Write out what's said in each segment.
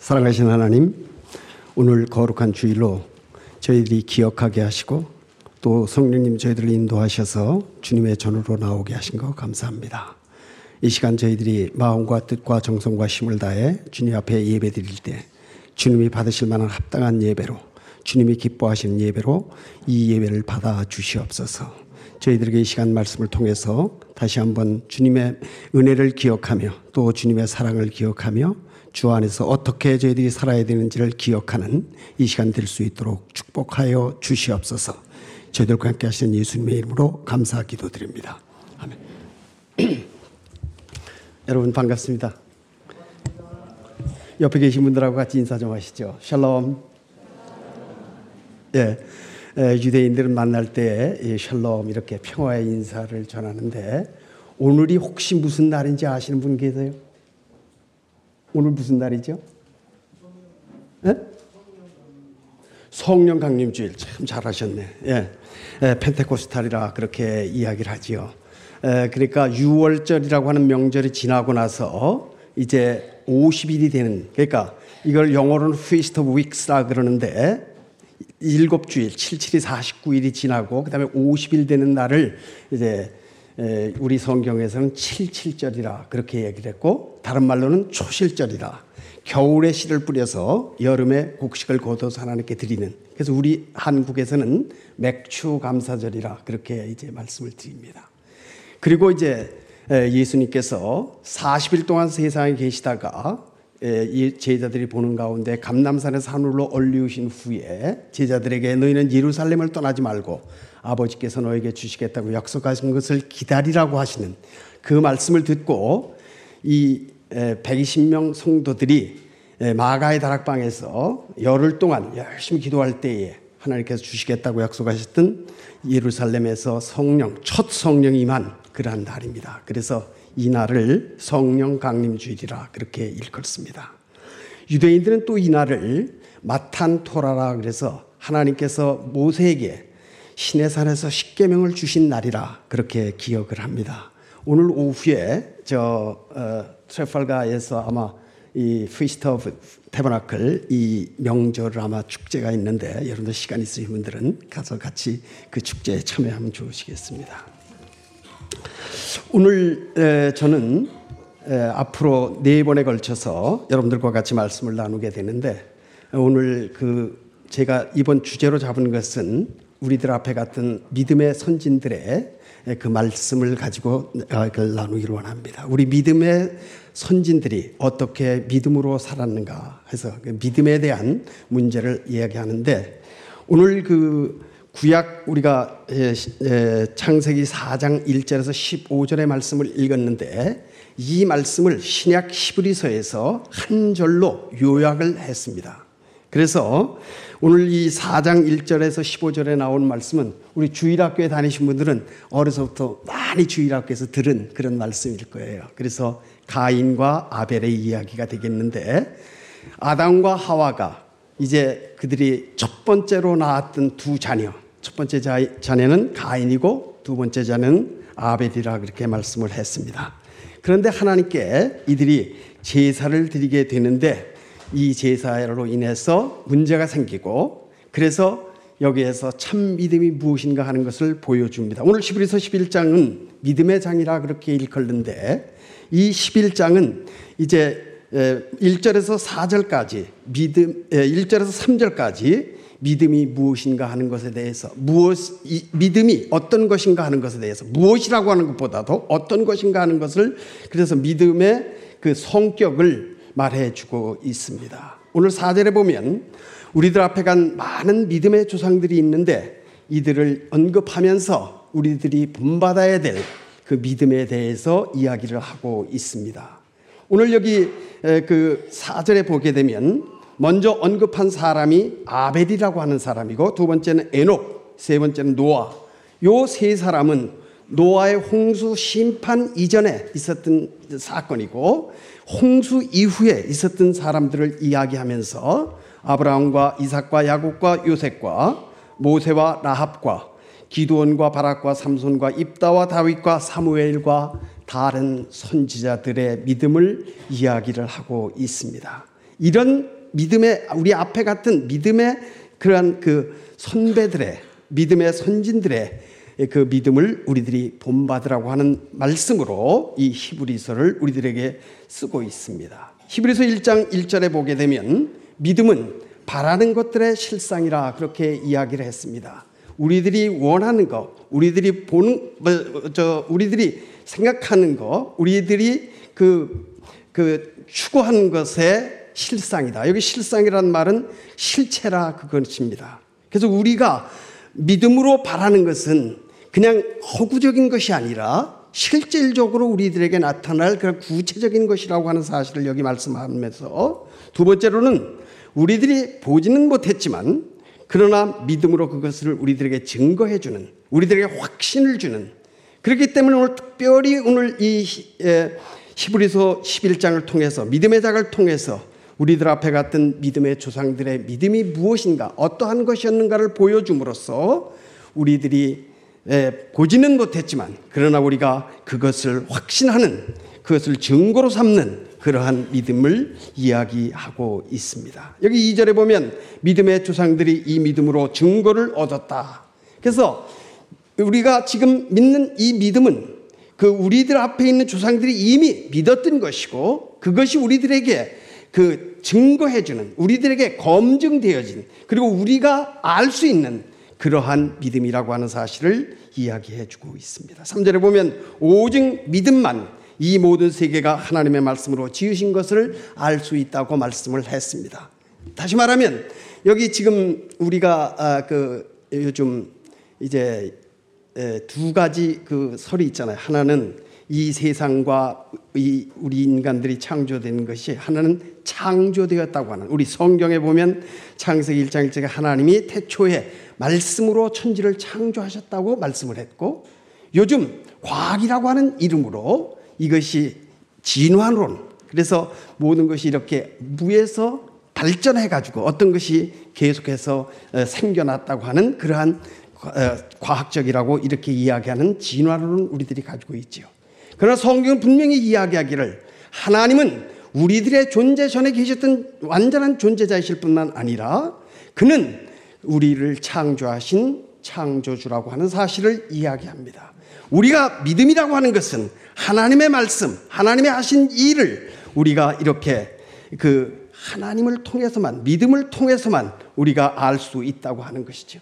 사랑하신 하나님, 오늘 거룩한 주일로 저희들이 기억하게 하시고 또 성령님 저희들을 인도하셔서 주님의 전으로 나오게 하신 거 감사합니다. 이 시간 저희들이 마음과 뜻과 정성과 힘을 다해 주님 앞에 예배 드릴 때 주님이 받으실 만한 합당한 예배로 주님이 기뻐하시는 예배로 이 예배를 받아 주시옵소서. 저희들에게 이 시간 말씀을 통해서 다시 한번 주님의 은혜를 기억하며 또 주님의 사랑을 기억하며 주 안에서 어떻게 저희들이 살아야 되는지를 기억하는 이 시간 될 수 있도록 축복하여 주시옵소서. 저희들과 함께 하시는 예수님의 이름으로 감사 기도드립니다. 아멘. 여러분 반갑습니다. 옆에 계신 분들하고 같이 인사 좀 하시죠. 샬롬. 예. 유대인들은 만날 때 샬롬 이렇게 평화의 인사를 전하는데 오늘이 혹시 무슨 날인지 아시는 분 계세요? 오늘 무슨 날이죠? 예? 성령 강림 주일 참 잘하셨네. 예. 예, 펜테코스탈이라 그렇게 이야기를 하지요. 예, 그러니까 6월절이라고 하는 명절이 지나고 나서 이제 50일이 되는 그러니까 이걸 영어로는 Feast of Weeks라 그러는데 일곱 주일, 77이 49일이 지나고 그다음에 50일 되는 날을 이제 우리 성경에서는 77절이라 그렇게 얘기를 했고 다른 말로는 초실절이라 겨울에 씨를 뿌려서 여름에 곡식을 거둬서 하나님께 드리는 그래서 우리 한국에서는 맥주 감사절이라 그렇게 이제 말씀을 드립니다. 그리고 이제 예수님께서 40일 동안 세상에 계시다가 제자들이 보는 가운데 감남산에서 하늘로 올리우신 후에 제자들에게 너희는 예루살렘을 떠나지 말고 아버지께서 너에게 주시겠다고 약속하신 것을 기다리라고 하시는 그 말씀을 듣고 이 120명 성도들이 마가의 다락방에서 열흘 동안 열심히 기도할 때에 하나님께서 주시겠다고 약속하셨던 예루살렘에서 성령, 첫 성령이 임한 그러한 날입니다. 그래서 이 날을 성령 강림주일이라 그렇게 일컫습니다. 유대인들은 또 이 날을 마탄 토라라 그래서 하나님께서 모세에게 신의 산에서 십계명을 주신 날이라 그렇게 기억을 합니다. 오늘 오후에 저 어, Trafalgar에서 아마 이 Feast of Tabernacle 이 명절을 아마 축제가 있는데 여러분들 시간 있으신 분들은 가서 같이 그 축제에 참여하면 좋으시겠습니다. 오늘 에, 저는 에, 앞으로 네 번에 걸쳐서 여러분들과 같이 말씀을 나누게 되는데 오늘 그 제가 이번 주제로 잡은 것은 우리들 앞에 같은 믿음의 선진들의 그 말씀을 가지고 그걸 나누기를 원합니다. 우리 믿음의 선진들이 어떻게 믿음으로 살았는가 해서 그 믿음에 대한 문제를 이야기하는데 오늘 그 구약 우리가 창세기 4장 1절에서 15절의 말씀을 읽었는데 이 말씀을 신약 히브리서에서 한 절로 요약을 했습니다. 그래서 오늘 이 4장 1절에서 15절에 나온 말씀은 우리 주일학교에 다니신 분들은 어려서부터 많이 주일학교에서 들은 그런 말씀일 거예요. 그래서 가인과 아벨의 이야기가 되겠는데 아담과 하와가 이제 그들이 첫 번째로 낳았던 두 자녀, 첫 번째 자녀는 가인이고 두 번째 자녀는 아벨이라 그렇게 말씀을 했습니다. 그런데 하나님께 이들이 제사를 드리게 되는데 이 제사로 인해서 문제가 생기고 그래서 여기에서 참 믿음이 무엇인가 하는 것을 보여줍니다. 오늘 11서 11장은 믿음의 장이라 그렇게 일컬는데 이 11장은 이제 1절에서 4절까지 믿음 1절에서 3절까지 믿음이 무엇인가 하는 것에 대해서 무엇 믿음이 어떤 것인가 하는 것에 대해서 무엇이라고 하는 것보다도 어떤 것인가 하는 것을 그래서 믿음의 그 성격을 말해주고 있습니다. 오늘 사절에 보면 우리들 앞에 간 많은 믿음의 조상들이 있는데 이들을 언급하면서 우리들이 본받아야 될 그 믿음에 대해서 이야기를 하고 있습니다. 오늘 여기 그 사절에 보게 되면 먼저 언급한 사람이 아벨이라고 하는 사람이고 두 번째는 에녹, 세 번째는 노아. 요 세 사람은 노아의 홍수 심판 이전에 있었던 사건이고 홍수 이후에 있었던 사람들을 이야기하면서 아브라함과 이삭과 야곱과 요셉과 모세와 라합과 기도원과 바락과 삼손과 입다와 다윗과 사무엘과 다른 선지자들의 믿음을 이야기를 하고 있습니다. 이런 믿음의 우리 앞에 같은 믿음의 그러한 그 선배들의 믿음의 선진들의 그 믿음을 우리들이 본받으라고 하는 말씀으로 이 히브리서를 우리들에게 쓰고 있습니다. 히브리서 1장 1절에 보게 되면 믿음은 바라는 것들의 실상이라 그렇게 이야기를 했습니다. 우리들이 원하는 거, 우리들이 보는 뭐, 저 우리들이 생각하는 거, 우리들이 그, 그 추구하는 것의 실상이다. 여기 실상이라는 말은 실체라 그것입니다. 그래서 우리가 믿음으로 바라는 것은 그냥 허구적인 것이 아니라 실질적으로 우리들에게 나타날 그런 구체적인 것이라고 하는 사실을 여기 말씀하면서 두 번째로는 우리들이 보지는 못했지만 그러나 믿음으로 그것을 우리들에게 증거해 주는 우리들에게 확신을 주는 그렇기 때문에 오늘 특별히 오늘 이 히브리서 11장을 통해서 믿음의 작을 통해서 우리들 앞에 갔던 믿음의 조상들의 믿음이 무엇인가 어떠한 것이었는가를 보여줌으로써 우리들이 보지는 못했지만 그러나 우리가 그것을 확신하는 그것을 증거로 삼는 그러한 믿음을 이야기하고 있습니다. 여기 2절에 보면 믿음의 조상들이 이 믿음으로 증거를 얻었다. 그래서 우리가 지금 믿는 이 믿음은 그 우리들 앞에 있는 조상들이 이미 믿었던 것이고 그것이 우리들에게 그 증거해주는 우리들에게 검증되어진 그리고 우리가 알 수 있는 그러한 믿음이라고 하는 사실을 이야기해 주고 있습니다. 3절에 보면 오직 믿음만 이 모든 세계가 하나님의 말씀으로 지으신 것을 알 수 있다고 말씀을 했습니다. 다시 말하면 여기 지금 우리가 아, 그 요즘 이제 두 가지 그 설이 있잖아요. 하나는 이 세상과 이 우리 인간들이 창조된 것이 하나는 창조되었다고 하는 우리 성경에 보면 창세기 1장 1절에 하나님이 태초에 말씀으로 천지를 창조하셨다고 말씀을 했고 요즘 과학이라고 하는 이름으로 이것이 진화론 그래서 모든 것이 이렇게 무에서 발전해 가지고 어떤 것이 계속해서 어, 생겨났다고 하는 그러한 어, 과학적이라고 이렇게 이야기하는 진화론을 우리들이 가지고 있지요. 그러나 성경은 분명히 이야기하기를 하나님은 우리들의 존재 전에 계셨던 완전한 존재자이실 뿐만 아니라 그는 우리를 창조하신 창조주라고 하는 사실을 이야기합니다. 우리가 믿음이라고 하는 것은 하나님의 말씀, 하나님의 하신 일을 우리가 이렇게 그 하나님을 통해서만, 믿음을 통해서만 우리가 알 수 있다고 하는 것이죠.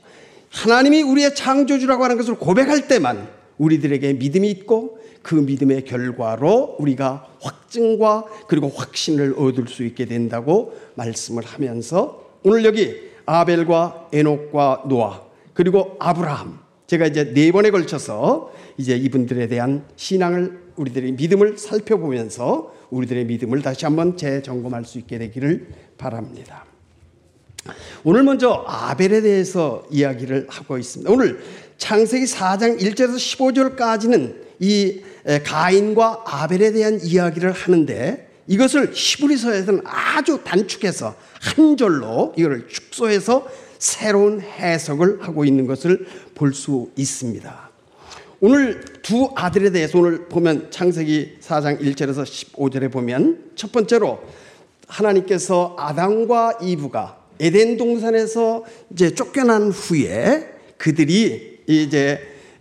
하나님이 우리의 창조주라고 하는 것을 고백할 때만 우리들에게 믿음이 있고 그 믿음의 결과로 우리가 확증과 그리고 확신을 얻을 수 있게 된다고 말씀을 하면서 오늘 여기 아벨과 에녹과 노아 그리고 아브라함 제가 이제 네 번에 걸쳐서 이제 이분들에 대한 신앙을 우리들의 믿음을 살펴보면서 우리들의 믿음을 다시 한번 재점검할 수 있게 되기를 바랍니다. 오늘 먼저 아벨에 대해서 이야기를 하고 있습니다. 오늘 창세기 4장 1절에서 15절까지는 이 가인과 아벨에 대한 이야기를 하는데 이것을 히브리서에서는 아주 단축해서 한 절로 이걸 축소해서 새로운 해석을 하고 있는 것을 볼 수 있습니다. 오늘 두 아들에 대해서 오늘 보면 창세기 4장 1절에서 15절에 보면 첫 번째로 하나님께서 아담과 이브가 에덴 동산에서 이제 쫓겨난 후에 그들이 이제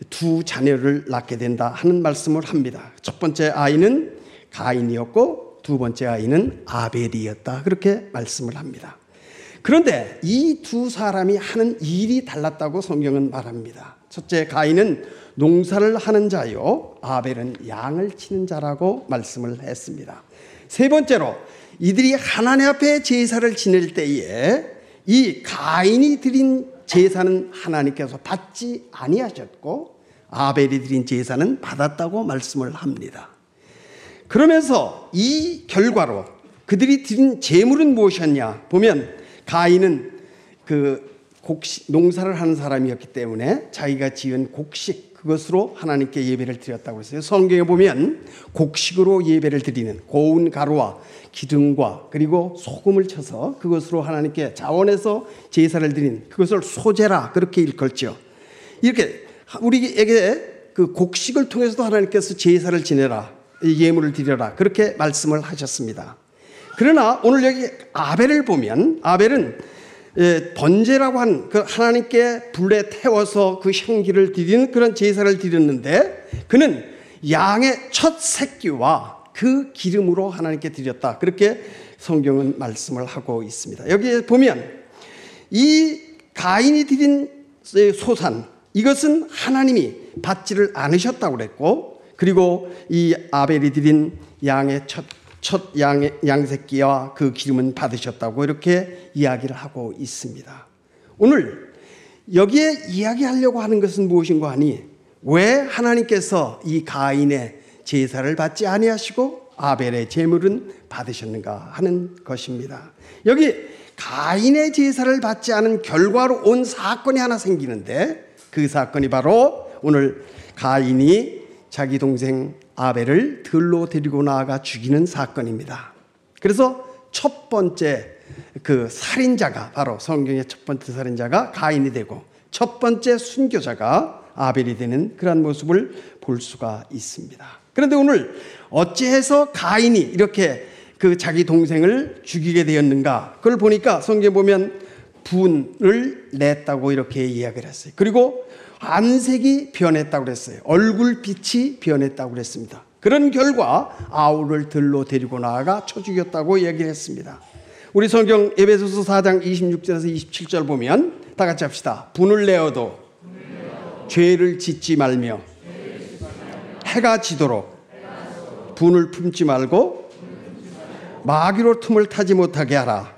두 자녀를 낳게 된다 하는 말씀을 합니다. 첫 번째 아이는 가인이었고 두 번째 아이는 아벨이었다. 그렇게 말씀을 합니다. 그런데 이 두 사람이 하는 일이 달랐다고 성경은 말합니다. 첫째 가인은 농사를 하는 자요, 아벨은 양을 치는 자라고 말씀을 했습니다. 세 번째로 이들이 하나님 앞에 제사를 지낼 때에 이 가인이 드린 제사는 하나님께서 받지 아니하셨고 아벨이 드린 제사는 받았다고 말씀을 합니다. 그러면서 이 결과로 그들이 드린 제물은 무엇이었냐 보면 가인은 그 곡식 농사를 하는 사람이었기 때문에 자기가 지은 곡식 그것으로 하나님께 예배를 드렸다고 했어요. 성경에 보면 곡식으로 예배를 드리는 고운 가루와 기름과 그리고 소금을 쳐서 그것으로 하나님께 자원해서 제사를 드린 그것을 소제라 그렇게 일컬죠. 이렇게 우리에게 그 곡식을 통해서도 하나님께서 제사를 지내라 예물을 드려라 그렇게 말씀을 하셨습니다. 그러나 오늘 여기 아벨을 보면 아벨은 예, 번제라고 한 그 하나님께 불에 태워서 그 향기를 드리는 그런 제사를 드렸는데 그는 양의 첫 새끼와 그 기름으로 하나님께 드렸다. 그렇게 성경은 말씀을 하고 있습니다. 여기에 보면 이 가인이 드린 소산 이것은 하나님이 받지를 않으셨다고 그랬고 그리고 이 아벨이 드린 양의 첫, 첫 양의, 양새끼와 그 기름은 받으셨다고 이렇게 이야기를 하고 있습니다. 오늘 여기에 이야기하려고 하는 것은 무엇인가 하니 왜 하나님께서 이 가인의 제사를 받지 아니하시고 아벨의 제물은 받으셨는가 하는 것입니다. 여기 가인의 제사를 받지 않은 결과로 온 사건이 하나 생기는데 그 사건이 바로 오늘 가인이 자기 동생 아벨을 들로 데리고 나아가 죽이는 사건입니다. 그래서 첫 번째 그 살인자가 바로 성경의 첫 번째 살인자가 가인이 되고 첫 번째 순교자가 아벨이 되는 그런 모습을 볼 수가 있습니다. 그런데 오늘 어찌해서 가인이 이렇게 그 자기 동생을 죽이게 되었는가? 그걸 보니까 성경 보면 분을 냈다고 이렇게 이야기를 했어요. 그리고 안색이 변했다고 그랬어요. 얼굴 빛이 변했다고 그랬습니다. 그런 결과 아우를 들로 데리고 나아가 쳐 죽였다고 얘기를 했습니다. 우리 성경 에베소서 4장 26절에서 27절 보면 다 같이 합시다. 분을 내어도 죄를 짓지 말며 해가 지도록 분을 품지 말고 마귀로 틈을 타지 못하게 하라.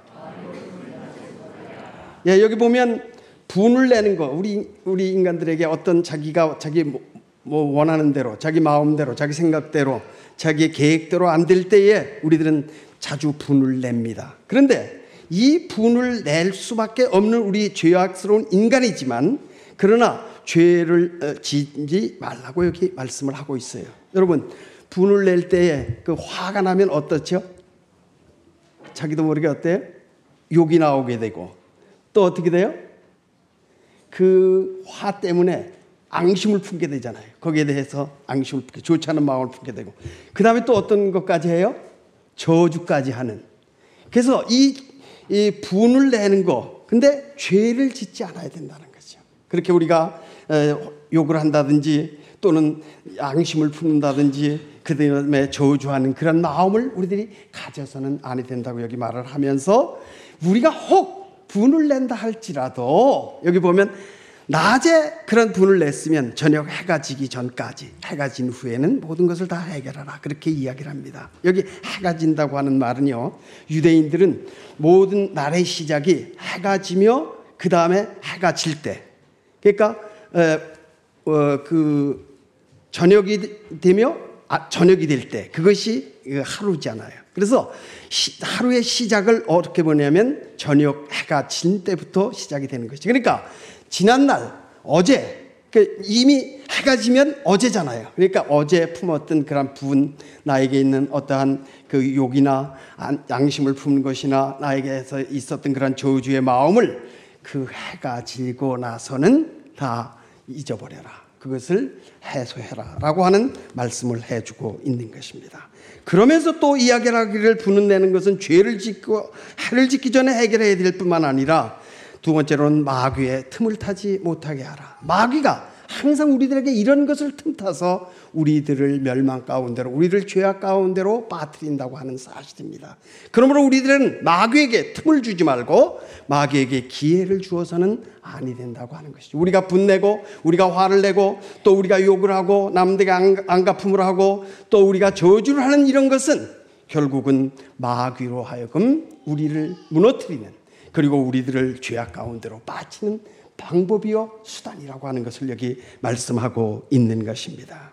예, 여기 보면 분을 내는 거 우리 우리 인간들에게 어떤 자기가 자기 뭐, 뭐 원하는 대로 자기 마음대로 자기 생각대로 자기 계획대로 안 될 때에 우리들은 자주 분을 냅니다. 그런데 이 분을 낼 수밖에 없는 우리 죄악스러운 인간이지만 그러나 죄를 어, 짓지 말라고 여기 말씀을 하고 있어요. 여러분 분을 낼 때에 그 화가 나면 어떻죠? 자기도 모르게 어때요? 욕이 나오게 되고 또 어떻게 돼요? 그 화 때문에 앙심을 품게 되잖아요. 거기에 대해서 앙심을 품게, 좋지 않은 마음을 품게 되고. 그 다음에 또 어떤 것까지 해요? 저주까지 하는. 그래서 이, 이 분을 내는 거. 근데 죄를 짓지 않아야 된다는 거죠. 그렇게 우리가 욕을 한다든지 또는 앙심을 품는다든지 그 다음에 저주하는 그런 마음을 우리들이 가져서는 안 된다고 여기 말을 하면서 우리가 혹 분을 낸다 할지라도 여기 보면 낮에 그런 분을 냈으면 저녁 해가 지기 전까지 해가 진 후에는 모든 것을 다 해결하라 그렇게 이야기를 합니다. 여기 해가 진다고 하는 말은요 유대인들은 모든 날의 시작이 해가 지며 그 다음에 해가 질 때 그러니까 에, 어, 그 저녁이 되며 아, 저녁이 될 때 그것이 하루잖아요. 그래서 하루의 시작을 어떻게 보냐면 저녁 해가 진 때부터 시작이 되는 것이죠. 그러니까 지난날 어제 그 이미 해가 지면 어제잖아요. 그러니까 어제 품었던 그런 분 나에게 있는 어떠한 그 욕이나 양심을 품는 것이나 나에게서 있었던 그런 저주의 마음을 그 해가 지고 나서는 다 잊어버려라. 그것을 해소해라 라고 하는 말씀을 해주고 있는 것입니다. 그러면서 또 이야기하기를 부는내는 것은 죄를 짓고 해를 짓기 전에 해결해야 될 뿐만 아니라 두 번째로는 마귀의 틈을 타지 못하게 하라. 마귀가 항상 우리들에게 이런 것을 틈타서 우리들을 멸망 가운데로 우리를 죄악 가운데로 빠뜨린다고 하는 사실입니다. 그러므로 우리들은 마귀에게 틈을 주지 말고 마귀에게 기회를 주어서는 아니 된다고 하는 것이죠. 우리가 분내고 우리가 화를 내고 또 우리가 욕을 하고 남들에게 안갚음을 하고 또 우리가 저주를 하는 이런 것은 결국은 마귀로 하여금 우리를 무너뜨리는 그리고 우리들을 죄악 가운데로 빠지는 방법이요 수단이라고 하는 것을 여기 말씀하고 있는 것입니다.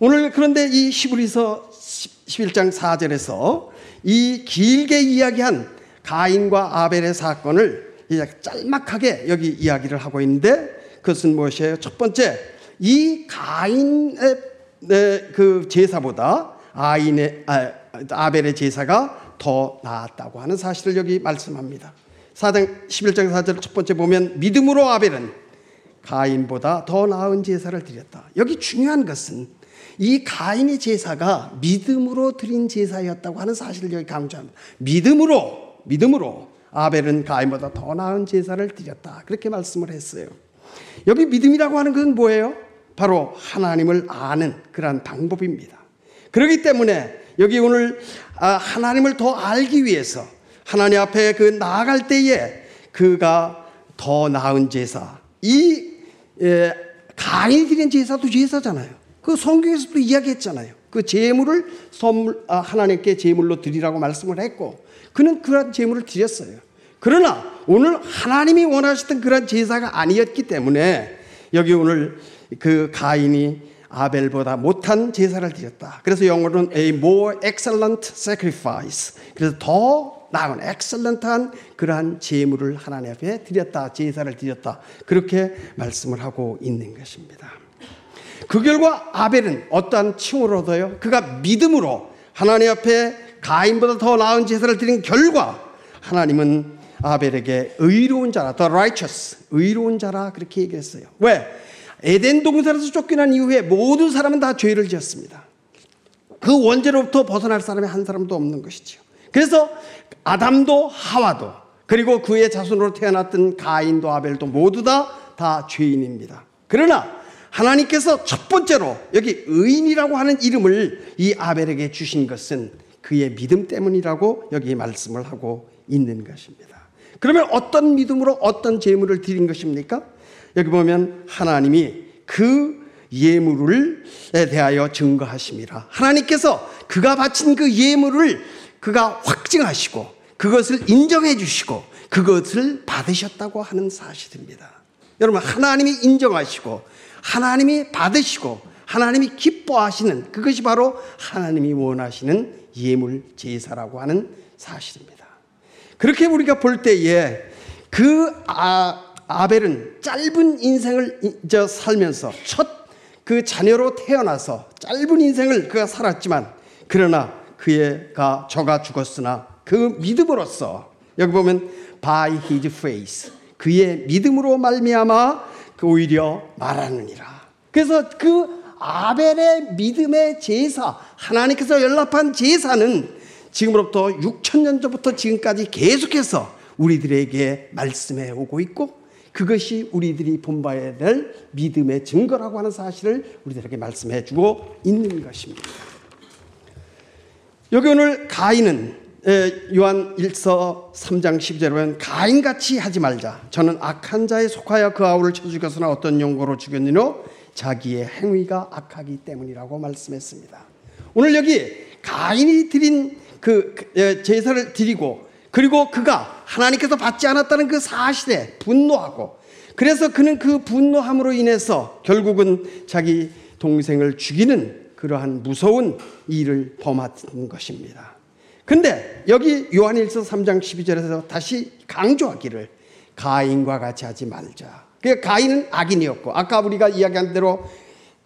오늘 그런데 이 시브리서 11장 4절에서 이 길게 이야기한 가인과 아벨의 사건을 짤막하게 여기 이야기를 하고 있는데 그것은 무엇이에요? 첫 번째, 이 가인의 그 제사보다 아인의, 아, 아벨의 제사가 더 나았다고 하는 사실을 여기 말씀합니다. 4장 11장 4절 첫 번째 보면 믿음으로 아벨은 가인보다 더 나은 제사를 드렸다. 여기 중요한 것은 이 가인의 제사가 믿음으로 드린 제사였다고 하는 사실을 여기 강조합니다. 믿음으로, 믿음으로 아벨은 가인보다 더 나은 제사를 드렸다. 그렇게 말씀을 했어요. 여기 믿음이라고 하는 것은 뭐예요? 바로 하나님을 아는 그러한 방법입니다. 그렇기 때문에 여기 오늘 아, 하나님을 더 알기 위해서 하나님 앞에 그 나아갈 때에 그가 더 나은 제사, 이 가인이 드린 제사도 제사잖아요. 그 성경에서도 이야기했잖아요. 그 제물을 선물 아, 하나님께 제물로 드리라고 말씀을 했고 그는 그런 제물을 드렸어요. 그러나 오늘 하나님이 원하시던 그런 제사가 아니었기 때문에 여기 오늘 그 가인이 아벨보다 못한 제사를 드렸다. 그래서 영어로는 a more excellent sacrifice. 그래서 더 나은 excellent한 그러한 제물을 하나님 앞에 드렸다. 제사를 드렸다. 그렇게 말씀을 하고 있는 것입니다. 그 결과 아벨은 어떠한 칭호를 얻어요? 그가 믿음으로 하나님 앞에 가인보다 더 나은 제사를 드린 결과 하나님은 아벨에게 의로운 자라, the righteous, 의로운 자라 그렇게 얘기했어요. 왜? 에덴 동산에서 쫓겨난 이후에 모든 사람은 다 죄를 지었습니다. 그 원죄로부터 벗어날 사람이 한 사람도 없는 것이죠. 그래서 아담도 하와도 그리고 그의 자손으로 태어났던 가인도 아벨도 모두 다 다 죄인입니다. 그러나 하나님께서 첫 번째로 여기 의인이라고 하는 이름을 이 아벨에게 주신 것은 그의 믿음 때문이라고 여기 말씀을 하고 있는 것입니다. 그러면 어떤 믿음으로 어떤 제물을 드린 것입니까? 여기 보면 하나님이 그 예물을 대하여 증거하심이라. 하나님께서 그가 바친 그 예물을 그가 확증하시고 그것을 인정해 주시고 그것을 받으셨다고 하는 사실입니다. 여러분 하나님이 인정하시고 하나님이 받으시고 하나님이 기뻐하시는 그것이 바로 하나님이 원하시는 예물 제사라고 하는 사실입니다. 그렇게 우리가 볼 때에 그 아, 아벨은 짧은 인생을 저 살면서 첫 그 자녀로 태어나서 짧은 인생을 그가 살았지만 그러나 그가 저가 죽었으나 그 믿음으로써 여기 보면 by his faith 그의 믿음으로 말미암아 그 오히려 말하느니라. 그래서 그 아벨의 믿음의 제사, 하나님께서 연락한 제사는 지금으로부터 6천 년 전부터 지금까지 계속해서 우리들에게 말씀해 오고 있고 그것이 우리들이 본봐야 될 믿음의 증거라고 하는 사실을 우리들에게 말씀해 주고 있는 것입니다. 여기 오늘 가인은 요한 1서 3장 12절에 보면 가인같이 하지 말자. 저는 악한 자에 속하여 그 아우를 쳐 죽였으나 어떤 용고로 죽였느뇨? 자기의 행위가 악하기 때문이라고 말씀했습니다. 오늘 여기 가인이 드린 그 제사를 드리고 그리고 그가 하나님께서 받지 않았다는 그 사실에 분노하고 그래서 그는 그 분노함으로 인해서 결국은 자기 동생을 죽이는 그러한 무서운 일을 범한 것입니다. 근데 여기 요한일서 3장 12절에서 다시 강조하기를 가인과 같이 하지 말자. 그 가인은 악인이었고 아까 우리가 이야기한 대로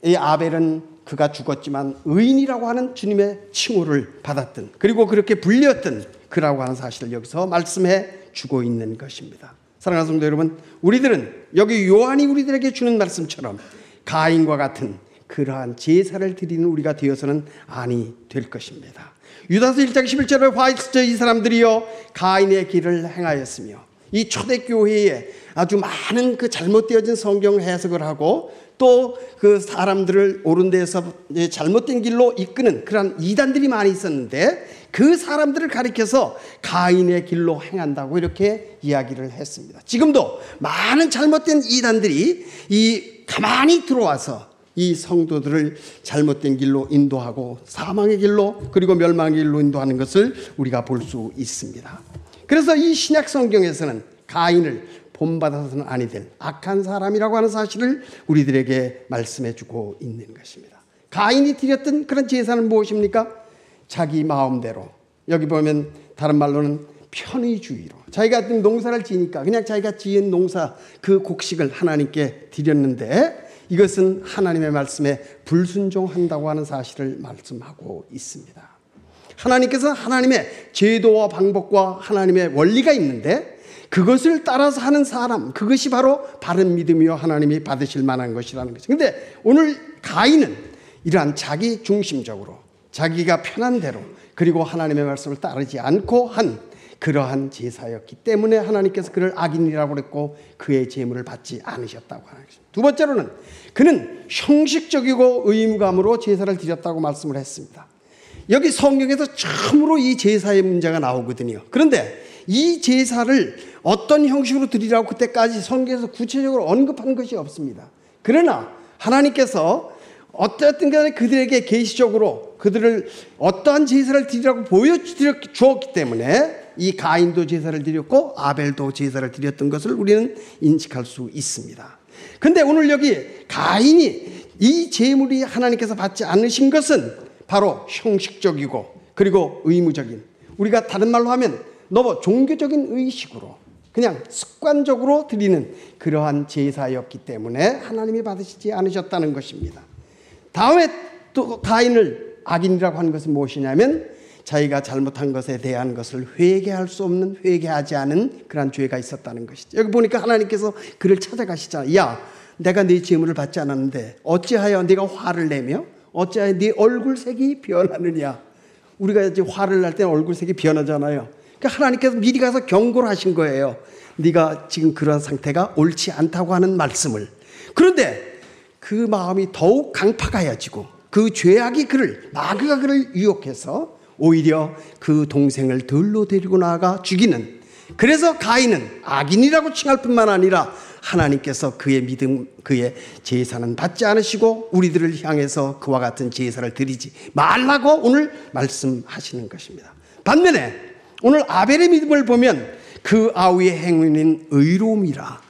이 아벨은 그가 죽었지만 의인이라고 하는 주님의 칭호를 받았던 그리고 그렇게 불렸던 그라고 하는 사실을 여기서 말씀해 주고 있는 것입니다. 사랑하는 성도 여러분, 우리들은 여기 요한이 우리들에게 주는 말씀처럼 가인과 같은 그러한 제사를 드리는 우리가 되어서는 아니 될 것입니다. 유다서 1장 11절에 화이스저 이 사람들이요 가인의 길을 행하였으며 이 초대교회에 아주 많은 그 잘못되어진 성경 해석을 하고 또 그 사람들을 옳은 데서 잘못된 길로 이끄는 그런 이단들이 많이 있었는데 그 사람들을 가리켜서 가인의 길로 행한다고 이렇게 이야기를 했습니다. 지금도 많은 잘못된 이단들이 이 가만히 들어와서 이 성도들을 잘못된 길로 인도하고 사망의 길로 그리고 멸망의 길로 인도하는 것을 우리가 볼 수 있습니다. 그래서 이 신약 성경에서는 가인을 본받아서는 아니 될 악한 사람이라고 하는 사실을 우리들에게 말씀해 주고 있는 것입니다. 가인이 드렸던 그런 제사는 무엇입니까? 자기 마음대로. 여기 보면 다른 말로는 편의주의로. 자기가 농사를 지니까 그냥 자기가 지은 농사 그 곡식을 하나님께 드렸는데 이것은 하나님의 말씀에 불순종한다고 하는 사실을 말씀하고 있습니다. 하나님께서 하나님의 제도와 방법과 하나님의 원리가 있는데 그것을 따라서 하는 사람, 그것이 바로 바른 믿음이요 하나님이 받으실 만한 것이라는 것이. 근데 오늘 가인은 이러한 자기 중심적으로 자기가 편한 대로 그리고 하나님의 말씀을 따르지 않고 한 그러한 제사였기 때문에 하나님께서 그를 악인이라고 그랬고 그의 제물을 받지 않으셨다고 것입니다. 두 번째로는 그는 형식적이고 의무감으로 제사를 드렸다고 말씀을 했습니다. 여기 성경에서 처음으로 이 제사의 문제가 나오거든요. 그런데 이 제사를 어떤 형식으로 드리라고 그때까지 성경에서 구체적으로 언급한 것이 없습니다. 그러나 하나님께서 어쨌든 간에 그들에게 계시적으로 그들을 어떠한 제사를 드리라고 보여주었기 때문에 이 가인도 제사를 드렸고 아벨도 제사를 드렸던 것을 우리는 인식할 수 있습니다. 근데 오늘 여기 가인이 이 제물이 하나님께서 받지 않으신 것은 바로 형식적이고 그리고 의무적인 우리가 다른 말로 하면 너무 종교적인 의식으로 그냥 습관적으로 드리는 그러한 제사였기 때문에 하나님이 받으시지 않으셨다는 것입니다. 다음에 또 가인을 악인이라고 하는 것은 무엇이냐면 자기가 잘못한 것에 대한 것을 회개할 수 없는 회개하지 않은 그러한 죄가 있었다는 것이죠. 여기 보니까 하나님께서 그를 찾아가시잖아. 야, 내가 네 제물을 받지 않았는데 어찌하여 네가 화를 내며 어찌하여 네 얼굴색이 변하느냐? 우리가 이제 화를 날때 얼굴색이 변하잖아요. 그러니까 하나님께서 미리 가서 경고를 하신 거예요. 네가 지금 그런 상태가 옳지 않다고 하는 말씀을. 그런데 그 마음이 더욱 강파가해지고 그 죄악이 그를 마귀가 그를 유혹해서 오히려 그 동생을 들로 데리고 나가 죽이는 그래서 가인은 악인이라고 칭할 뿐만 아니라 하나님께서 그의 믿음, 그의 제사는 받지 않으시고 우리들을 향해서 그와 같은 제사를 드리지 말라고 오늘 말씀하시는 것입니다. 반면에 오늘 아벨의 믿음을 보면 그 아우의 행위는 의로움이라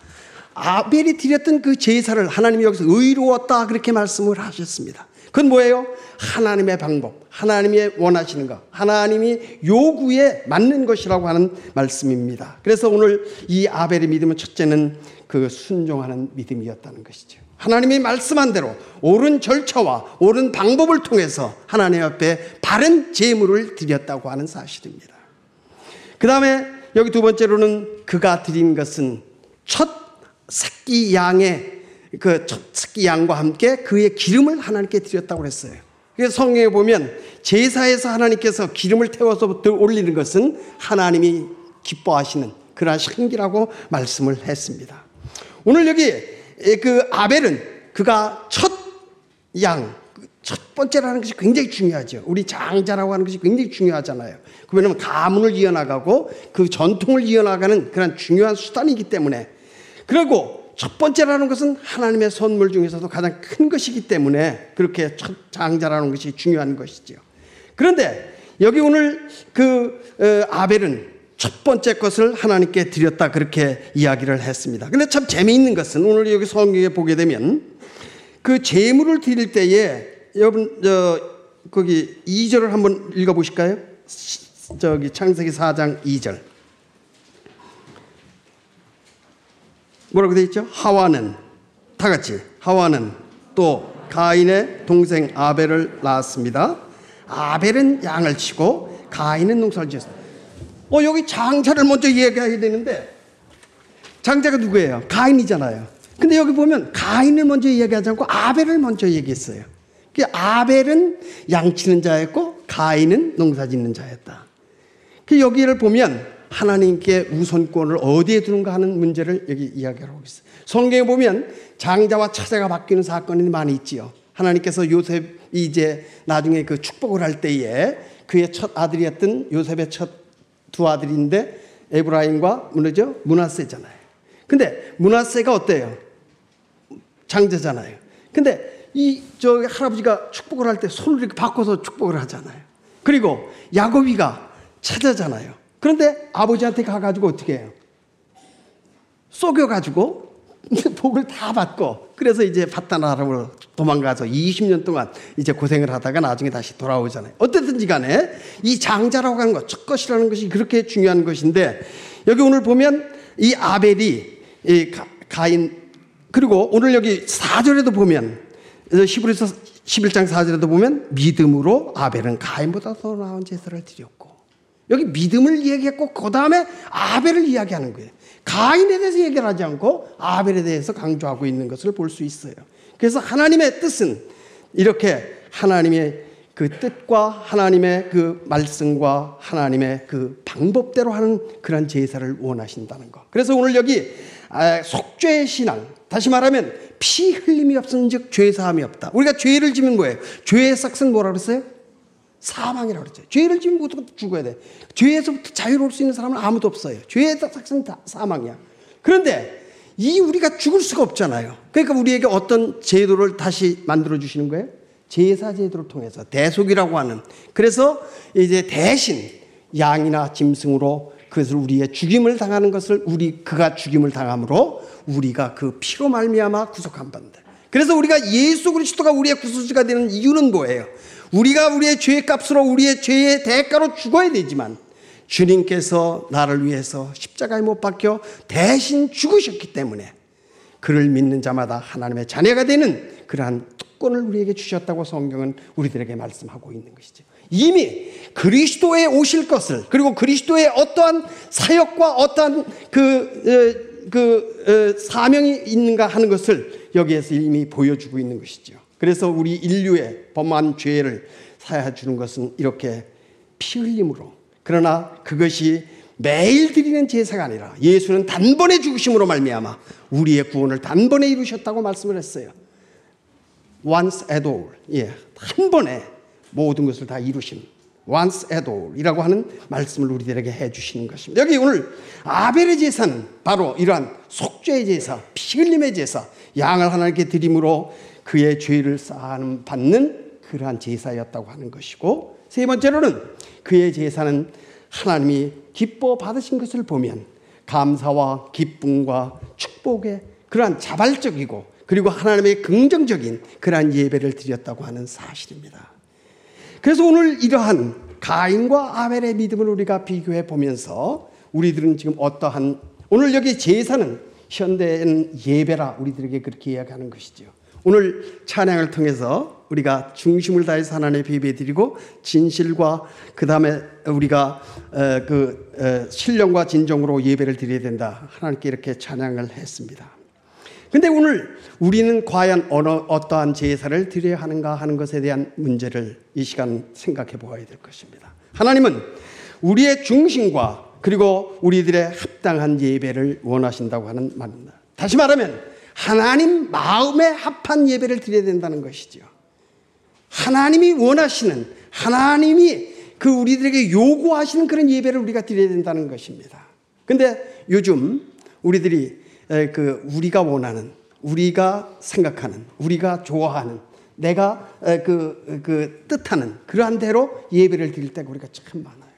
아벨이 드렸던 그 제사를 하나님이 여기서 의로웠다 그렇게 말씀을 하셨습니다. 그건 뭐예요? 하나님의 방법, 하나님이 원하시는 것, 하나님이 요구에 맞는 것이라고 하는 말씀입니다. 그래서 오늘 이 아벨의 믿음은 첫째는 그 순종하는 믿음이었다는 것이죠. 하나님이 말씀한 대로 옳은 절차와 옳은 방법을 통해서 하나님 앞에 바른 제물을 드렸다고 하는 사실입니다. 그 다음에 여기 두 번째로는 그가 드린 것은 첫 새끼 양의 그 새끼 양과 함께 그의 기름을 하나님께 드렸다고 했어요. 그래서 성경에 보면 제사에서 하나님께서 기름을 태워서 올리는 것은 하나님이 기뻐하시는 그러한 신기라고 말씀을 했습니다. 오늘 여기 그 아벨은 그가 첫 양, 첫 번째라는 것이 굉장히 중요하죠. 우리 장자라고 하는 것이 굉장히 중요하잖아요. 그러면 가문을 이어나가고 그 전통을 이어나가는 그런 중요한 수단이기 때문에 그리고 첫 번째라는 것은 하나님의 선물 중에서도 가장 큰 것이기 때문에 그렇게 첫 장자라는 것이 중요한 것이죠. 그런데 여기 오늘 그 어, 아벨은 첫 번째 것을 하나님께 드렸다 그렇게 이야기를 했습니다. 근데 참 재미있는 것은 오늘 여기 성경에 보게 되면 그 제물을 드릴 때에 여러분 저 거기 2절을 한번 읽어 보실까요? 저기 창세기 4장 2절. 뭐라고 돼 있죠? 하와는 다 같이 하와는 또 가인의 동생 아벨을 낳았습니다. 아벨은 양을 치고 가인은 농사를 지었습니다. 어 여기 장자를 먼저 이야기해야 되는데 장자가 누구예요? 가인이잖아요. 근데 여기 보면 가인을 먼저 이야기하지 않고 아벨을 먼저 얘기했어요. 그 아벨은 양치는 자였고 가인은 농사짓는 자였다. 그 여기를 보면 하나님께 우선권을 어디에 두는가 하는 문제를 여기 이야기하고 있어요. 성경에 보면 장자와 처자가 바뀌는 사건이 많이 있지요. 하나님께서 요셉이 이제 나중에 그 축복을 할 때에 그의 첫 아들이었던 요셉의 첫 두 아들인데 에브라임과 뭐죠? 문하세잖아요. 근데 문하세가 어때요? 장자잖아요. 근데 이 저 할아버지가 축복을 할 때 손을 이렇게 바꿔서 축복을 하잖아요. 그리고 야곱이가 찾아잖아요. 그런데 아버지한테 가가지고 어떻게 해요? 속여가지고 복을 다 받고 그래서 이제 바다나라로 도망가서 20년 동안 이제 고생을 하다가 나중에 다시 돌아오잖아요. 어쨌든지 간에 이 장자라고 하는 것, 첫 것이라는 것이 그렇게 중요한 것인데 여기 오늘 보면 이 아벨이 이 가 인 그리고 오늘 여기 4절에도 보면 히브리서 11장 4절에도 보면 믿음으로 아벨은 가인보다 더 나은 제사를 드렸고 여기 믿음을 이야기했고 그 다음에 아벨을 이야기하는 거예요. 가인에 대해서 얘기를 하지 않고 아벨에 대해서 강조하고 있는 것을 볼 수 있어요. 그래서 하나님의 뜻은 이렇게 하나님의 그 뜻과 하나님의 그 말씀과 하나님의 그 방법대로 하는 그런 제사를 원하신다는 거. 그래서 오늘 여기 아, 속죄의 신앙, 다시 말하면 피 흘림이 없은 즉 죄사함이 없다. 우리가 죄를 지면 뭐예요? 죄의 싹은 뭐라 그랬어요? 사망이라고 그랬죠. 죄를 지면 모두 죽어야 돼. 죄에서부터 자유로울 수 있는 사람은 아무도 없어요. 싹은 다 사망이야. 그런데 이 우리가 죽을 수가 없잖아요. 그러니까 우리에게 어떤 제도를 다시 만들어 주시는 거예요? 제사 제도를 통해서 대속이라고 하는 그래서 이제 대신 양이나 짐승으로 그것을 우리의 죽임을 당하는 것을 우리 그가 죽임을 당함으로 우리가 그 피로 말미암아 구속한 바인데 그래서 우리가 예수 그리스도가 우리의 구속주가 되는 이유는 뭐예요? 우리가 우리의 죄의 값으로 우리의 죄의 대가로 죽어야 되지만 주님께서 나를 위해서 십자가에 못 박혀 대신 죽으셨기 때문에 그를 믿는 자마다 하나님의 자녀가 되는 그러한 특권을 우리에게 주셨다고 성경은 우리들에게 말씀하고 있는 것이죠. 이미 그리스도에 오실 것을 그리고 그리스도의 어떠한 사역과 어떠한 그, 그 사명이 있는가 하는 것을 여기에서 이미 보여주고 있는 것이죠. 그래서 우리 인류의 범한 죄를 사해 주는 것은 이렇게 피 흘림으로 그러나 그것이 매일 드리는 제사가 아니라 예수는 단번에 죽으심으로 말미암아 우리의 구원을 단번에 이루셨다고 말씀을 했어요. once at all. 예. 한 번에 모든 것을 다 이루신 once at all이라고 하는 말씀을 우리들에게 해 주시는 것입니다. 여기 오늘 아벨의 제사는 바로 이러한 속죄의 제사, 피 흘림의 제사, 양을 하나님께 드림으로 그의 죄를 쌓는 받는 그러한 제사였다고 하는 것이고 세 번째로는 그의 제사는 하나님이 기뻐 받으신 것을 보면 감사와 기쁨과 축복의 그러한 자발적이고 그리고 하나님의 긍정적인 그러한 예배를 드렸다고 하는 사실입니다. 그래서 오늘 이러한 가인과 아벨의 믿음을 우리가 비교해 보면서 우리들은 지금 어떠한 오늘 여기 제사는 현대인 예배라 우리들에게 그렇게 이야기하는 것이죠. 오늘 찬양을 통해서 우리가 중심을 다해서 하나님의 예배 드리고 진실과 그 다음에 우리가 그 신령과 진정으로 예배를 드려야 된다. 하나님께 이렇게 찬양을 했습니다. 근데 오늘 우리는 과연 어느, 어떠한 제사를 드려야 하는가 하는 것에 대한 문제를 이 시간 생각해 보아야 될 것입니다. 하나님은 우리의 중심과 그리고 우리들의 합당한 예배를 원하신다고 하는 말입니다. 다시 말하면 하나님 마음에 합한 예배를 드려야 된다는 것이죠. 하나님이 원하시는 하나님이 그 우리들에게 요구하시는 그런 예배를 우리가 드려야 된다는 것입니다. 근데 요즘 우리들이 그 우리가 원하는 우리가 생각하는 우리가 좋아하는 내가 그, 그 뜻하는 그러한 대로 예배를 드릴 때가 우리가 참 많아요.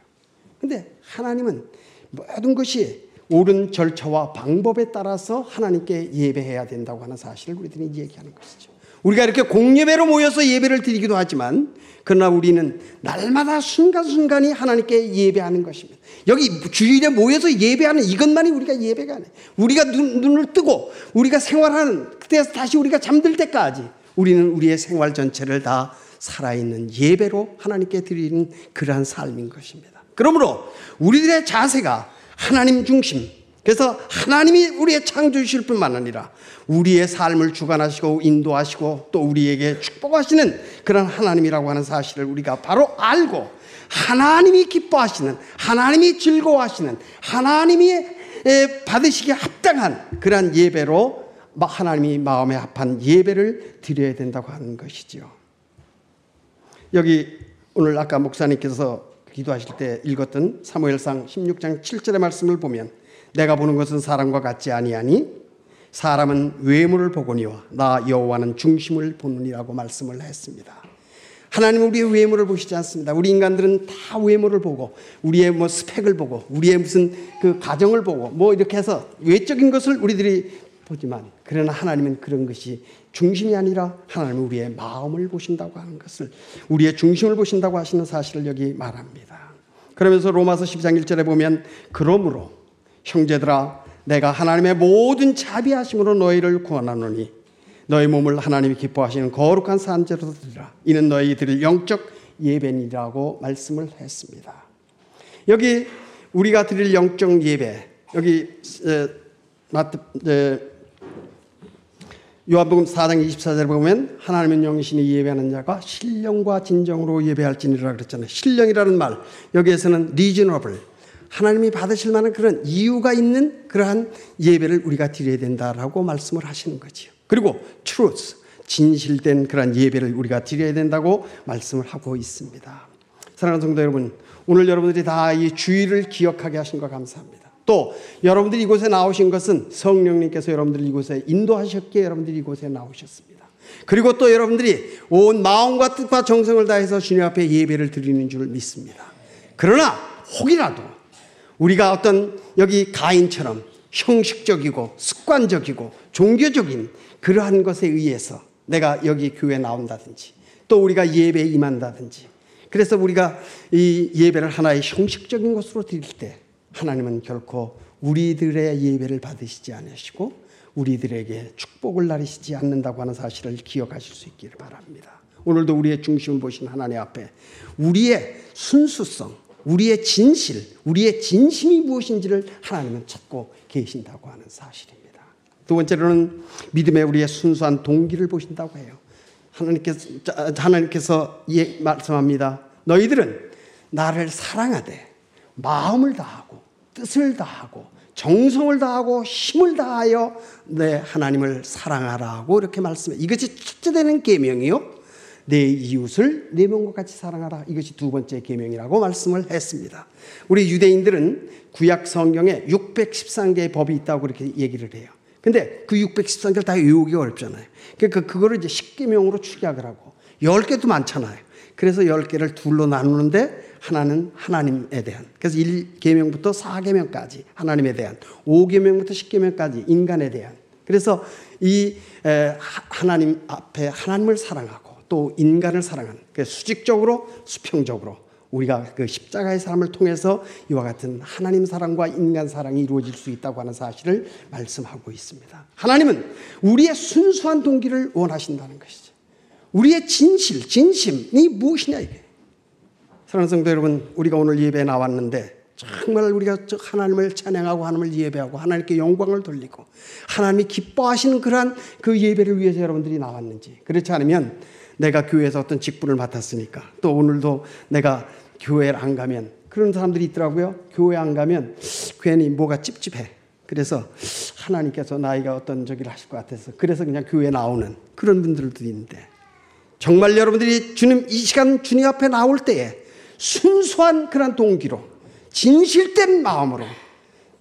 근데 하나님은 모든 것이 옳은 절차와 방법에 따라서 하나님께 예배해야 된다고 하는 사실을 우리들이 얘기하는 것이죠. 우리가 이렇게 공예배로 모여서 예배를 드리기도 하지만 그러나 우리는 날마다 순간순간이 하나님께 예배하는 것입니다. 여기 주일에 모여서 예배하는 이것만이 우리가 예배가 아니에요. 우리가 눈, 눈을 뜨고 우리가 생활하는 그때서 다시 우리가 잠들 때까지 우리는 우리의 생활 전체를 다 살아있는 예배로 하나님께 드리는 그러한 삶인 것입니다. 그러므로 우리들의 자세가 하나님 중심, 그래서 하나님이 우리의 창조주실 뿐만 아니라 우리의 삶을 주관하시고 인도하시고 또 우리에게 축복하시는 그런 하나님이라고 하는 사실을 우리가 바로 알고 하나님이 기뻐하시는 하나님이 즐거워하시는 하나님이 받으시기에 합당한 그러한 예배로 하나님이 마음에 합한 예배를 드려야 된다고 하는 것이지요. 여기 오늘 아까 목사님께서 기도하실 때 읽었던 사무엘상 16장 7절의 말씀을 보면 내가 보는 것은 사람과 같지 아니하니 사람은 외모를 보거니와 나 여호와는 중심을 보느니라고 말씀을 했습니다. 하나님은 우리의 외모를 보시지 않습니다. 우리 인간들은 다 외모를 보고 우리의 뭐 스펙을 보고 우리의 무슨 그 가정을 보고 뭐 이렇게 해서 외적인 것을 우리들이 보지만 그러나 하나님은 그런 것이 중심이 아니라 하나님은 우리의 마음을 보신다고 하는 것을 우리의 중심을 보신다고 하시는 사실을 여기 말합니다. 그러면서 로마서 12장 1절에 보면 그러므로 형제들아 내가 하나님의 모든 자비하심으로 너희를 구원하노니 너희 몸을 하나님이 기뻐하시는 거룩한 산재로 드리라. 이는 너희 드릴 영적 예배니라고 말씀을 했습니다. 여기 우리가 드릴 영적 예배 여기 요한복음 4장 24절에 보면 하나님은 영신이 예배하는 자가 신령과 진정으로 예배할지니라 그랬잖아요. 신령이라는 말 여기에서는 reasonable 하나님이 받으실 만한 그런 이유가 있는 그러한 예배를 우리가 드려야 된다라고 말씀을 하시는 거지요. 그리고 truth 진실된 그런 예배를 우리가 드려야 된다고 말씀을 하고 있습니다. 사랑하는 성도 여러분, 오늘 여러분들이 다 이 주의를 기억하게 하신 것 감사합니다. 또 여러분들이 이곳에 나오신 것은 성령님께서 여러분들을 이곳에 인도하셨기에 여러분들이 이곳에 나오셨습니다. 그리고 또 여러분들이 온 마음과 뜻과 정성을 다해서 주님 앞에 예배를 드리는 줄 믿습니다. 그러나 혹이라도 우리가 어떤 여기 가인처럼 형식적이고 습관적이고 종교적인 그러한 것에 의해서 내가 여기 교회에 나온다든지 또 우리가 예배에 임한다든지 그래서 우리가 이 예배를 하나의 형식적인 것으로 드릴 때 하나님은 결코 우리들의 예배를 받으시지 않으시고 우리들에게 축복을 나리시지 않는다고 하는 사실을 기억하실 수 있기를 바랍니다. 오늘도 우리의 중심을 보신 하나님 앞에 우리의 순수성, 우리의 진실, 우리의 진심이 무엇인지를 하나님은 찾고 계신다고 하는 사실입니다. 두 번째로는 믿음의 우리의 순수한 동기를 보신다고 해요. 하나님께서, 하나님께서 예, 말씀합니다. 너희들은 나를 사랑하되 마음을 다하고 뜻을 다하고 정성을 다하고 힘을 다하여 내 하나님을 사랑하라고 이렇게 말씀해. 이것이 첫째 되는 계명이요. 내 이웃을 내 몸과 같이 사랑하라. 이것이 두 번째 계명이라고 말씀을 했습니다. 우리 유대인들은 구약 성경에 613개의 법이 있다고 그렇게 얘기를 해요. 근데 그 613개를 다 외우기 어렵잖아요. 그러니까 그거를 이제 10계명으로 축약을 하고 10개도 많잖아요. 그래서 10개를 둘로 나누는데 하나는 하나님에 대한 그래서 1계명부터 4계명까지 하나님에 대한 5계명부터 10계명까지 인간에 대한 그래서 이 하나님 앞에 하나님을 사랑하고 또 인간을 사랑하는 수직적으로 수평적으로 우리가 그 십자가의 사람을 통해서 이와 같은 하나님 사랑과 인간 사랑이 이루어질 수 있다고 하는 사실을 말씀하고 있습니다. 하나님은 우리의 순수한 동기를 원하신다는 것이죠. 우리의 진실, 진심이 무엇이냐 이게. 사랑하는 성도 여러분, 우리가 오늘 예배에 나왔는데 정말 우리가 하나님을 찬양하고 하나님을 예배하고 하나님께 영광을 돌리고 하나님이 기뻐하시는 그러한 그 예배를 위해서 여러분들이 나왔는지 그렇지 않으면 내가 교회에서 어떤 직분을 맡았으니까 또 오늘도 내가 교회를 안 가면 그런 사람들이 있더라고요. 교회 안 가면 괜히 뭐가 찝찝해. 그래서 하나님께서 나이가 어떤 저기를 하실 것 같아서 그래서 그냥 교회 나오는 그런 분들도 있는데 정말 여러분들이 주님 이 시간 주님 앞에 나올 때에 순수한 그런 동기로 진실된 마음으로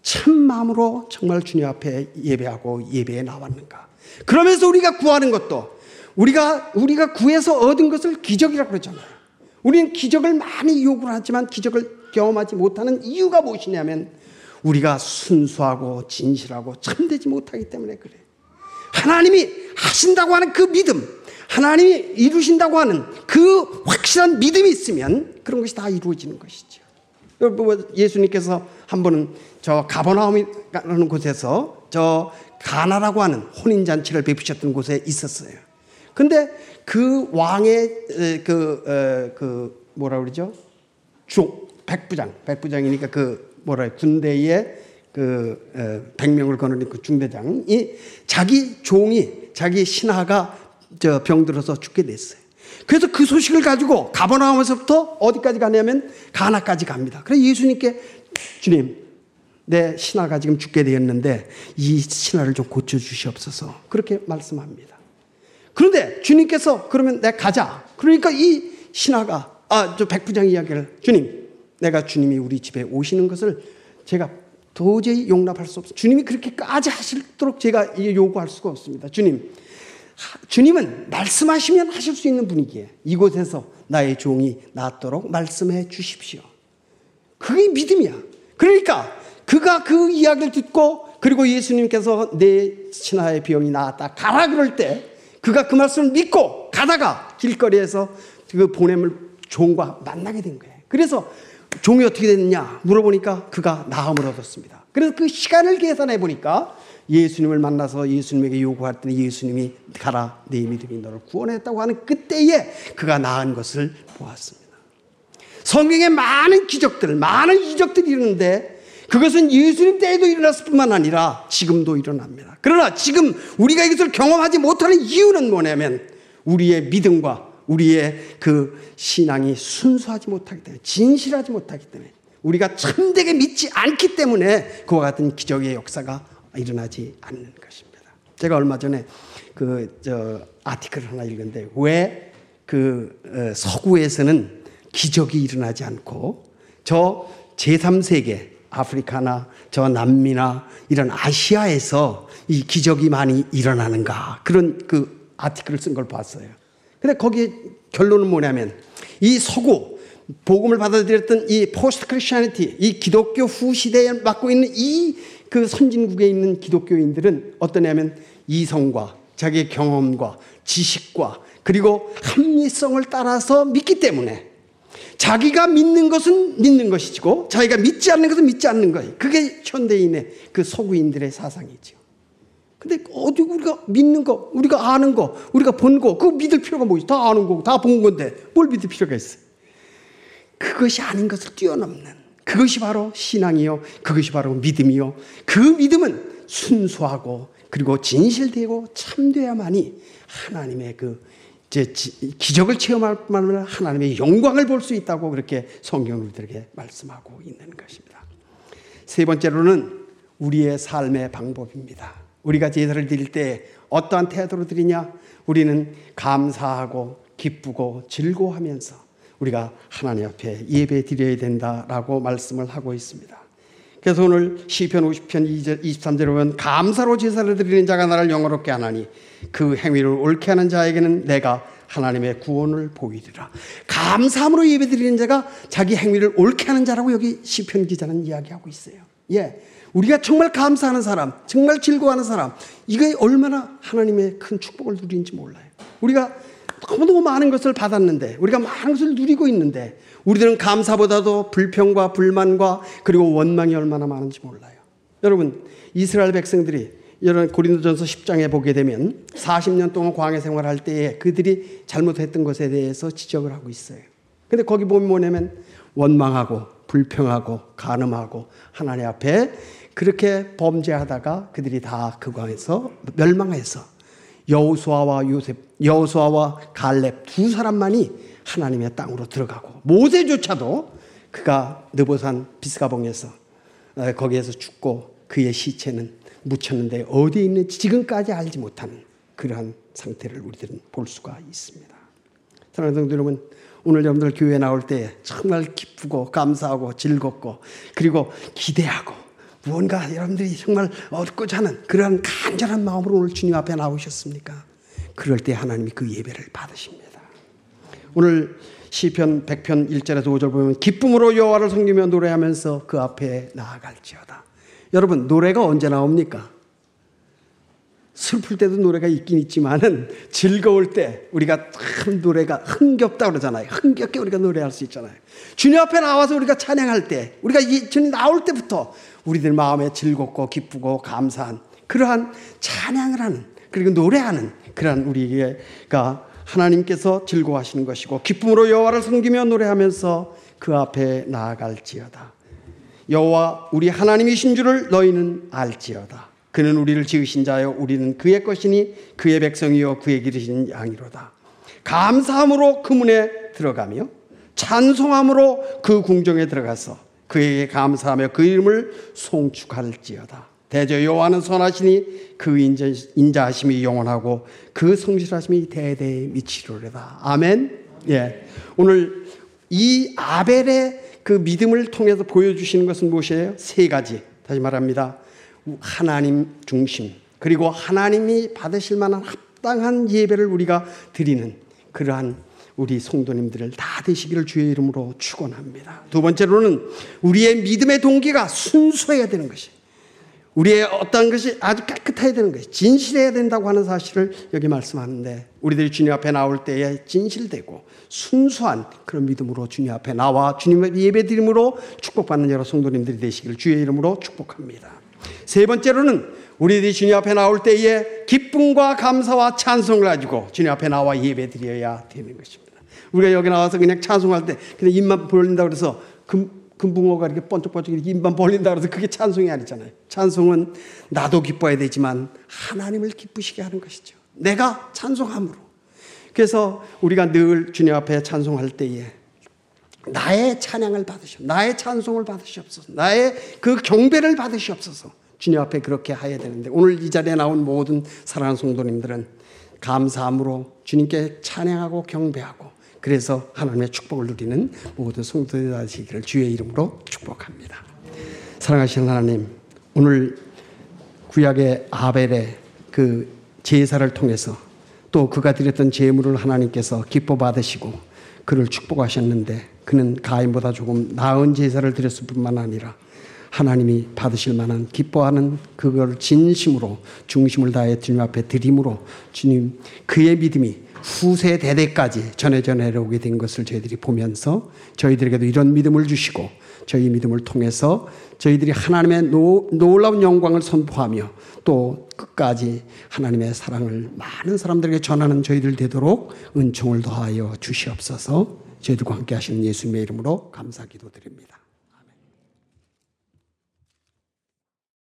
참 마음으로 정말 주님 앞에 예배하고 예배에 나왔는가. 그러면서 우리가 구하는 것도 우리가 우리가 구해서 얻은 것을 기적이라고 그러잖아요. 우리는 기적을 많이 요구를 하지만 기적을 경험하지 못하는 이유가 무엇이냐면 우리가 순수하고 진실하고 참되지 못하기 때문에 그래. 하나님이 하신다고 하는 그 믿음, 하나님이 이루신다고 하는 그 확실한 믿음이 있으면 그런 것이 다 이루어지는 것이죠. 뭐 예수님께서 한 번은 저 가버나움이라는 곳에서 저 가나라고 하는 혼인 잔치를 베푸셨던 곳에 있었어요. 근데 그 왕의 그, 어, 그 뭐라 그러죠? 종, 백부장, 백부장이니까 그 뭐라 군대의 그 어, 백명을 거느린 그 중대장이 자기 종이 자기 신하가 저 병들어서 죽게 됐어요. 그래서 그 소식을 가지고 가버나움에서부터 어디까지 가냐면 가나까지 갑니다. 그래서 예수님께 주님 내 신하가 지금 죽게 되었는데 이 신하를 좀 고쳐 주시옵소서 그렇게 말씀합니다. 그런데 주님께서 그러면 내가 가자. 그러니까 이 신하가 아, 저 백부장 이야기를 주님, 내가 주님이 우리 집에 오시는 것을 제가 도저히 용납할 수 없어. 주님이 그렇게까지 하실도록 제가 요구할 수가 없습니다. 주님, 주님은 말씀하시면 하실 수 있는 분이기에 이곳에서 나의 종이 낫도록 말씀해 주십시오. 그게 믿음이야. 그러니까 그가 그 이야기를 듣고 그리고 예수님께서 내 신하의 병이 나았다 가라 그럴 때 그가 그 말씀을 믿고 가다가 길거리에서 그 보냄을 종과 만나게 된 거예요. 그래서 종이 어떻게 됐느냐 물어보니까 그가 나음을 얻었습니다. 그래서 그 시간을 계산해 보니까 예수님을 만나서 예수님에게 때 예수님이 가라 내 믿음이 너를 구원했다고 하는 그때에 그가 나은 것을 보았습니다. 성경에 많은 기적들, 많은 이적들이 있는데 그것은 예수님 때에도 일어났을 뿐만 아니라 지금도 일어납니다. 그러나 지금 우리가 이것을 경험하지 못하는 이유는 뭐냐면 우리의 믿음과 우리의 그 신앙이 순수하지 못하기 때문에 진실하지 못하기 때문에 우리가 참되게 믿지 않기 때문에 그와 같은 기적의 역사가 일어나지 않는 것입니다. 제가 얼마 전에 그 저 아티클 하나 읽었는데 왜그 어, 서구에서는 기적이 일어나지 않고 저 제3세계 아프리카나 저 남미나 이런 아시아에서 이 기적이 많이 일어나는가 그런 그 아티클을 쓴 걸 봤어요. 근데 거기 결론은 뭐냐면 이 서구 복음을 받아들였던 이 post Christianity 이 기독교 후 시대에 맡고 있는 이 그 선진국에 있는 기독교인들은 어떠냐면 이성과 자기의 경험과 지식과 그리고 합리성을 따라서 믿기 때문에 자기가 믿는 것은 믿는 것이고 자기가 믿지 않는 것은 믿지 않는 거예요. 그게 현대인의 그 서구인들의 사상이죠. 근데 어디 우리가 믿는 거, 우리가 아는 거, 우리가 본 거, 그거 믿을 필요가 뭐지? 다 아는 거고, 다 본 건데 뭘 믿을 필요가 있어? 그것이 아닌 것을 뛰어넘는 그것이 바로 신앙이요. 그것이 바로 믿음이요. 그 믿음은 순수하고 그리고 진실되고 참돼야만이 하나님의 그 이제 기적을 체험할 뿐만 아니라 하나님의 영광을 볼 수 있다고 그렇게 성경 우리들에게 말씀하고 있는 것입니다. 세 번째로는 우리의 삶의 방법입니다. 우리가 제사를 드릴 때 어떠한 태도로 드리냐? 우리는 감사하고 기쁘고 즐거워하면서 우리가 하나님 앞에 예배 드려야 된다라고 말씀을 하고 있습니다. 그래서 오늘 시편 50편 23절에 보면 감사로 제사를 드리는 자가 나를 영어롭게 하나니 그 행위를 옳게 하는 자에게는 내가 하나님의 구원을 보이리라. 감사함으로 예배드리는 자가 자기 행위를 옳게 하는 자라고 여기 시편 기자는 이야기하고 있어요. 예. 우리가 정말 감사하는 사람, 정말 즐거워하는 사람, 이게 얼마나 하나님의 큰 축복을 누리는지 몰라요. 우리가 너무너무 많은 것을 받았는데, 우리가 많은 것을 누리고 있는데, 우리들은 감사보다도 불평과 불만과 그리고 원망이 얼마나 많은지 몰라요. 여러분, 이스라엘 백성들이 이런 고린도전서 10장에 보게 되면 40년 동안 광해 생활할 때에 그들이 잘못했던 것에 대해서 지적을 하고 있어요. 근데 거기 보면 뭐냐면 원망하고 불평하고 간음하고 하나님 앞에 그렇게 범죄하다가 그들이 다 그 광에서 멸망해서 여호수아와 요셉, 여호수아와 갈렙 두 사람만이 하나님의 땅으로 들어가고 모세조차도 그가 느보산 비스가봉에서 어, 거기에서 죽고 그의 시체는 묻혔는데 어디에 있는지 지금까지 알지 못하는 그러한 상태를 우리들은 볼 수가 있습니다. 사랑하는 성도 여러분, 오늘 여러분들 교회 나올 때 정말 기쁘고 감사하고 즐겁고 그리고 기대하고 무언가 여러분들이 정말 얻고자 하는 그러한 간절한 마음으로 오늘 주님 앞에 나오셨습니까? 그럴 때 하나님이 그 예배를 받으십니다. 오늘 시편 100편 1절에서 5절 보면 기쁨으로 여호와를 섬기며 노래하면서 그 앞에 나아갈지어다. 여러분 노래가 언제 나옵니까? 슬플 때도 노래가 있긴 있지만은 즐거울 때 우리가 참 노래가 흥겹다 그러잖아요. 흥겹게 우리가 노래할 수 있잖아요. 주님 앞에 나와서 우리가 찬양할 때, 우리가 주님 나올 때부터 우리들 마음에 즐겁고 기쁘고 감사한 그러한 찬양을 하는 그리고 노래하는 그러한 우리가 하나님께서 즐거워하시는 것이고 기쁨으로 여호와를 섬기며 노래하면서 그 앞에 나아갈지어다. 여호와 우리 하나님이신 줄을 너희는 알지어다. 그는 우리를 지으신 자요 우리는 그의 것이니 그의 백성이요 그의 기르신 양이로다. 감사함으로 그 문에 들어가며 찬송함으로 그 궁정에 들어가서 그에게 감사하며 그 이름을 송축할지어다. 대저 여호와는 선하시니 그 인자, 인자하심이 영원하고 그 성실하심이 대대에 미치리로다. 아멘. 예. 오늘 이 아벨의 그 믿음을 통해서 보여주시는 것은 무엇이에요? 세 가지. 다시 말합니다. 하나님 중심. 그리고 하나님이 받으실 만한 합당한 예배를 우리가 드리는 그러한 우리 성도님들을 다 되시기를 주의 이름으로 축원합니다. 두 번째로는 우리의 믿음의 동기가 순수해야 되는 것이. 우리의 어떤 것이 아주 깨끗해야 되는 것이 진실해야 된다고 하는 사실을 여기 말씀하는데 우리들이 주님 앞에 나올 때에 진실되고 순수한 그런 믿음으로 주님 앞에 나와 주님의 예배드림으로 축복받는 여러 성도님들이 되시기를 주의 이름으로 축복합니다. 세 번째로는 우리들이 주님 앞에 나올 때에 기쁨과 감사와 찬송을 가지고 주님 앞에 나와 예배드려야 되는 것입니다. 우리가 여기 나와서 그냥 찬송할 때 그냥 입만 벌린다 그래서 그 금붕어가 이렇게 번쩍번쩍 이렇게 입만 벌린다 그래서 그게 찬송이 아니잖아요. 찬송은 나도 기뻐야 되지만 하나님을 기쁘시게 하는 것이죠. 내가 찬송함으로. 그래서 우리가 늘 주님 앞에 찬송할 때에 나의 찬양을 받으시옵, 나의 찬송을 받으시옵소서, 나의 그 경배를 받으시옵소서. 주님 앞에 그렇게 해야 되는데 오늘 이 자리에 나온 모든 사랑하는 성도님들은 감사함으로 주님께 찬양하고 경배하고 그래서 하나님의 축복을 누리는 모든 성도들 되시기를 주의 이름으로 축복합니다. 사랑하시는 하나님, 오늘 구약의 아벨의 그 제사를 통해서 또 그가 드렸던 제물을 하나님께서 기뻐 받으시고 그를 축복하셨는데 그는 가인보다 조금 나은 제사를 드렸을 뿐만 아니라 하나님이 받으실 만한 기뻐하는 그걸 진심으로 중심을 다해 주님 앞에 드림으로 주님 그의 믿음이 후세 대대까지 전해져 내려오게 된 것을 저희들이 보면서 저희들에게도 이런 믿음을 주시고 저희 믿음을 통해서 저희들이 하나님의 노, 놀라운 영광을 선포하며 또 끝까지 하나님의 사랑을 많은 사람들에게 전하는 저희들 되도록 은총을 더하여 주시옵소서 저희들과 함께 하시는 예수님의 이름으로 감사 기도드립니다.